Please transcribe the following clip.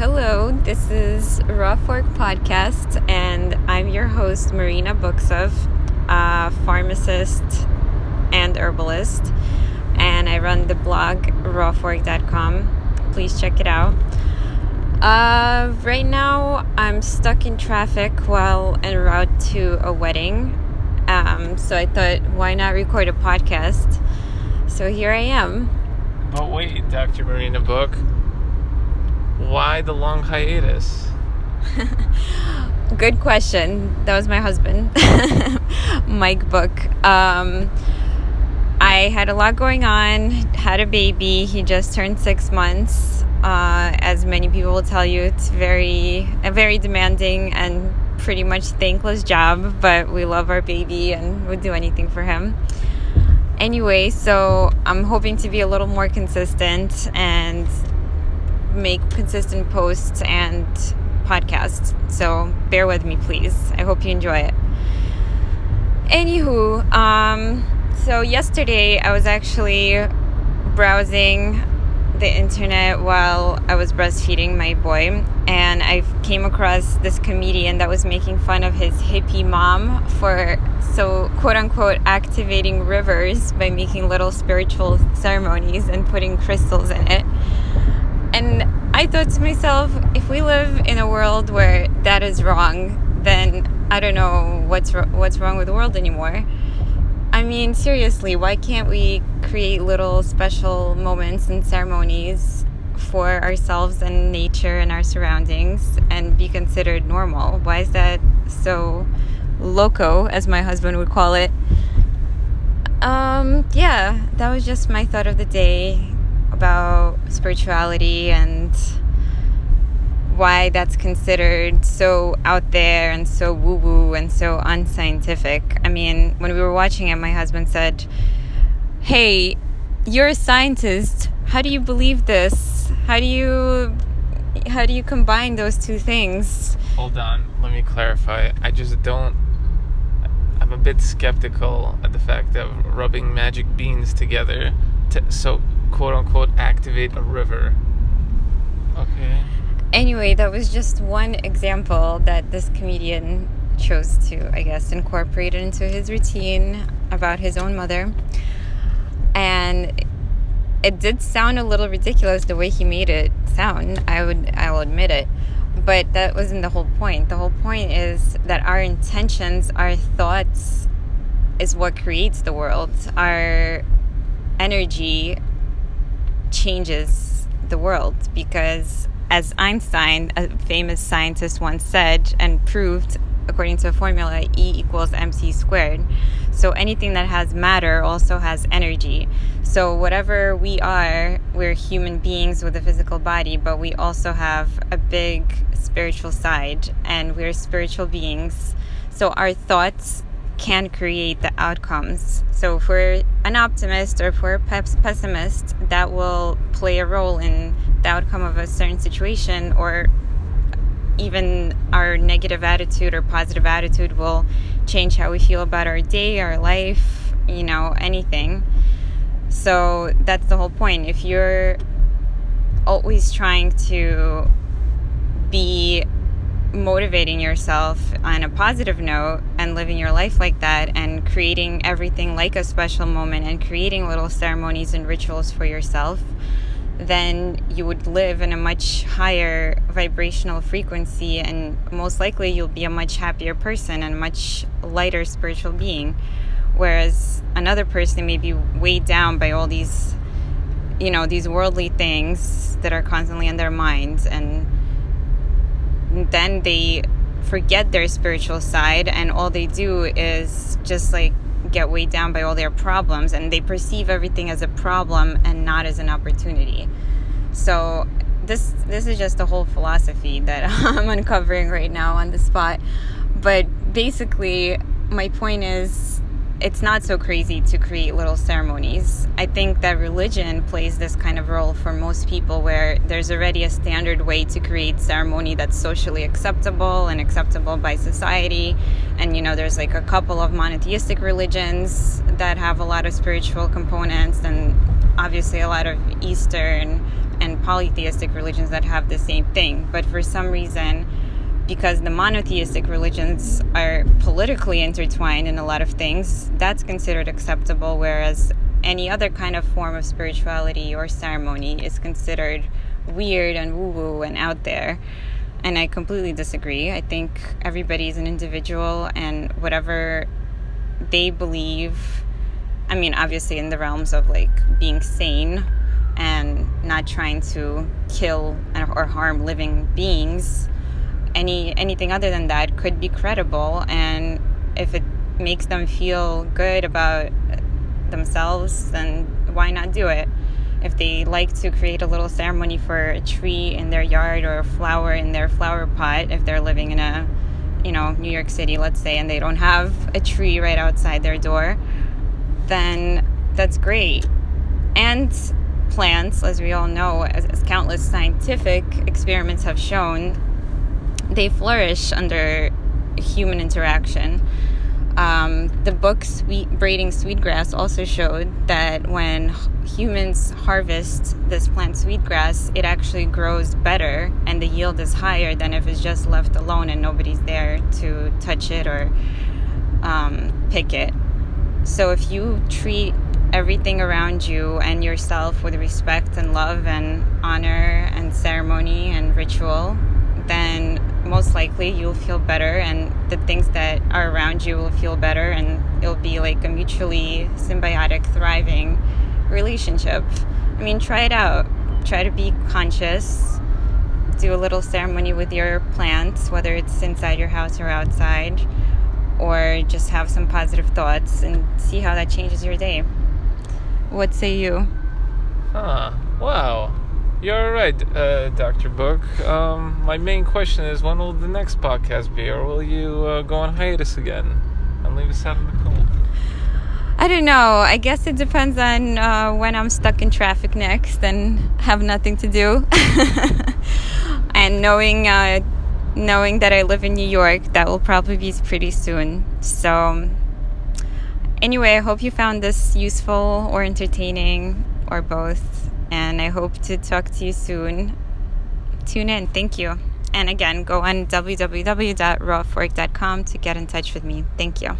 Hello, this is Raw Fork Podcast, and I'm your host, Marina Buksov, a pharmacist and herbalist, and I run the blog rawfork.com. Please check it out. Uh, right now, I'm stuck in traffic while en route to a wedding, um, so I thought, why not record a podcast? So here I am. But wait, Dr. Marina Book, why the long hiatus? Good question. That was my husband, Mike Book. Um, I had a lot going on, had a baby. He just turned six months. Uh, as many people will tell you, it's very a very demanding and pretty much thankless job, but we love our baby and would do anything for him. Anyway, so I'm hoping to be a little more consistent and make consistent posts and podcasts. So bear with me, please. I hope you enjoy it. Anywho, um, so yesterday I was actually browsing the internet while I was breastfeeding my boy, and I came across this comedian that was making fun of his hippie mom for so quote unquote activating rivers by making little spiritual ceremonies and putting crystals in it. And I thought to myself, if we live in a world where that is wrong, then I don't know what's what's wrong with the world anymore. I mean, seriously, why can't we create little special moments and ceremonies for ourselves and nature and our surroundings and be considered normal? Why is that so loco, as my husband would call it? Um, yeah, that was just my thought of the day about spirituality and why that's considered so out there and so woo woo and so unscientific. I mean, when we were watching it, my husband said, Hey, you're a scientist. How do you believe this? How do you how do you combine those two things? Hold on, let me clarify. I just don't I'm a bit skeptical at the fact of rubbing magic beans together to so quote unquote activate a river. Okay anyway, that was just one example that this comedian chose to, I guess, incorporate into his routine about his own mother. And it did sound a little ridiculous the way he made it sound. I would, I will admit it. But that wasn't the whole point. The whole point is that our intentions, our thoughts, is what creates the world. Our energy changes the world because as Einstein, a famous scientist, once said and proved, according to a formula, E equals mc squared. So anything that has matter also has energy. So whatever we are, we're human beings with a physical body, but we also have a big spiritual side, and we're spiritual beings. So our thoughts can create the outcomes. So if we're an optimist or we're a pessimist, that will play a role in the outcome of a certain situation or even our negative attitude or positive attitude will change how we feel about our day, our life, you know, anything. So that's the whole point. If you're always trying to be motivating yourself on a positive note and living your life like that and creating everything like a special moment and creating little ceremonies and rituals for yourself, then you would live in a much higher vibrational frequency and most likely you'll be a much happier person and a much lighter spiritual being. Whereas another person may be weighed down by all these, you know, these worldly things that are constantly in their minds and then they forget their spiritual side and all they do is just like get weighed down by all their problems and they perceive everything as a problem and not as an opportunity. So this this is just a whole philosophy that I'm uncovering right now on the spot. But basically my point is it's not so crazy to create little ceremonies. I think that religion plays this kind of role for most people where there's already a standard way to create ceremony that's socially acceptable and acceptable by society. And you know, there's like a couple of monotheistic religions that have a lot of spiritual components and obviously a lot of Eastern and polytheistic religions that have the same thing. But for some reason, because the monotheistic religions are politically intertwined in a lot of things, that's considered acceptable, whereas any other kind of form of spirituality or ceremony is considered weird and woo woo and out there. And I completely disagree. I think everybody is an individual, and whatever they believe, I mean, obviously, in the realms of like being sane and not trying to kill or harm living beings any anything other than that could be credible and if it makes them feel good about themselves then why not do it? If they like to create a little ceremony for a tree in their yard or a flower in their flower pot if they're living in a you know New York City let's say and they don't have a tree right outside their door then that's great. And plants as we all know as, as countless scientific experiments have shown they flourish under human interaction. Um, the book Sweet Braiding Sweetgrass also showed that when humans harvest this plant sweetgrass, it actually grows better and the yield is higher than if it's just left alone and nobody's there to touch it or um, pick it. So if you treat everything around you and yourself with respect and love and honor and ceremony and ritual, then most likely you'll feel better and the things that are around you will feel better and it'll be like a mutually symbiotic thriving relationship. I mean try it out. Try to be conscious. Do a little ceremony with your plants whether it's inside your house or outside or just have some positive thoughts and see how that changes your day. What say you? Huh. Wow you're right, uh, Dr. Book. Um, my main question is when will the next podcast be, or will you uh, go on hiatus again and leave us out in the cold? I don't know. I guess it depends on uh, when I'm stuck in traffic next and have nothing to do. and knowing uh, knowing that I live in New York, that will probably be pretty soon. So, anyway, I hope you found this useful or entertaining or both and I hope to talk to you soon. Tune in. Thank you. And again, go on www.rawfork.com to get in touch with me. Thank you.